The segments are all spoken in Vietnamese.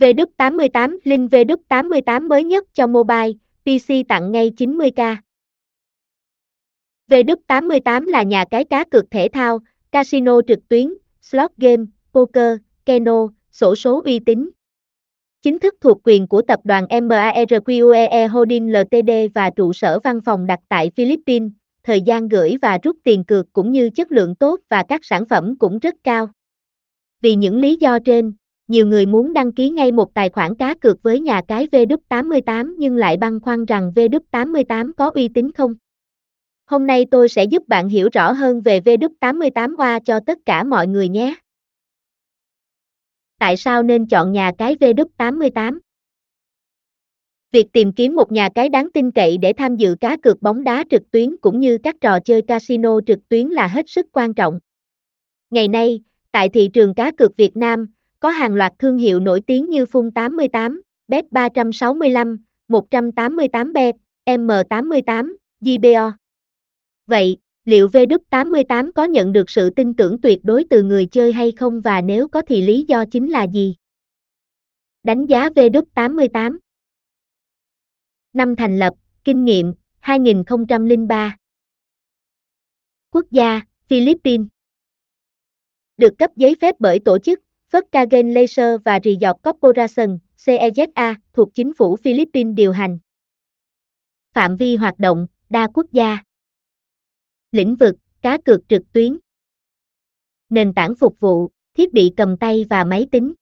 V88 Link V88 mới nhất cho mobile, PC tặng ngay 90k. V88 là nhà cái cá cược thể thao, casino trực tuyến, slot game, poker, keno, sổ số uy tín. Chính thức thuộc quyền của tập đoàn MARQUEE Holding Ltd và trụ sở văn phòng đặt tại Philippines, thời gian gửi và rút tiền cược cũng như chất lượng tốt và các sản phẩm cũng rất cao. Vì những lý do trên, nhiều người muốn đăng ký ngay một tài khoản cá cược với nhà cái V88 nhưng lại băn khoăn rằng V88 có uy tín không. Hôm nay tôi sẽ giúp bạn hiểu rõ hơn về V88 qua cho tất cả mọi người nhé. Tại sao nên chọn nhà cái V88? Việc tìm kiếm một nhà cái đáng tin cậy để tham dự cá cược bóng đá trực tuyến cũng như các trò chơi casino trực tuyến là hết sức quan trọng. Ngày nay, tại thị trường cá cược Việt Nam, có hàng loạt thương hiệu nổi tiếng như Phun 88, Bet 365, 188bet, M88, GBO. Vậy, liệu V88 có nhận được sự tin tưởng tuyệt đối từ người chơi hay không và nếu có thì lý do chính là gì? Đánh giá V88 Năm thành lập, kinh nghiệm, 2003 Quốc gia, Philippines Được cấp giấy phép bởi tổ chức Volkswagen Laser và Resort Corporation, CEZA, thuộc chính phủ Philippines điều hành. Phạm vi hoạt động, đa quốc gia. Lĩnh vực, cá cược trực tuyến. Nền tảng phục vụ, thiết bị cầm tay và máy tính.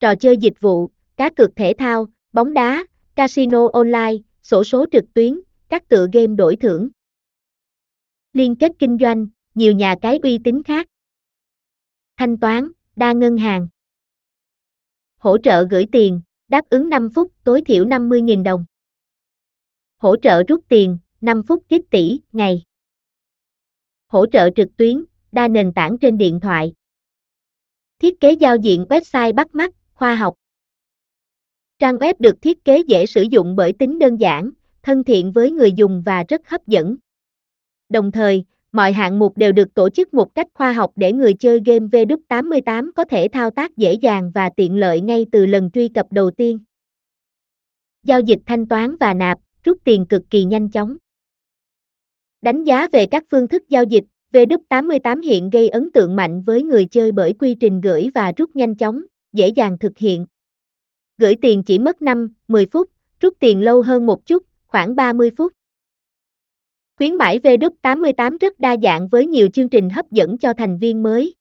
Trò chơi dịch vụ, cá cược thể thao, bóng đá, casino online, sổ số trực tuyến, các tựa game đổi thưởng. Liên kết kinh doanh, nhiều nhà cái uy tín khác. Thanh toán, đa ngân hàng. Hỗ trợ gửi tiền, đáp ứng 5 phút, tối thiểu 50.000 đồng. Hỗ trợ rút tiền, 5 phút kích tỷ, ngày. Hỗ trợ trực tuyến, đa nền tảng trên điện thoại. Thiết kế giao diện website bắt mắt, khoa học. Trang web được thiết kế dễ sử dụng bởi tính đơn giản, thân thiện với người dùng và rất hấp dẫn. Đồng thời, mọi hạng mục đều được tổ chức một cách khoa học để người chơi game V88 có thể thao tác dễ dàng và tiện lợi ngay từ lần truy cập đầu tiên. Giao dịch thanh toán và nạp, rút tiền cực kỳ nhanh chóng. Đánh giá về các phương thức giao dịch, V88 hiện gây ấn tượng mạnh với người chơi bởi quy trình gửi và rút nhanh chóng, dễ dàng thực hiện. Gửi tiền chỉ mất 5, 10 phút, rút tiền lâu hơn một chút, khoảng 30 phút. Khuyến mãi V88 rất đa dạng với nhiều chương trình hấp dẫn cho thành viên mới.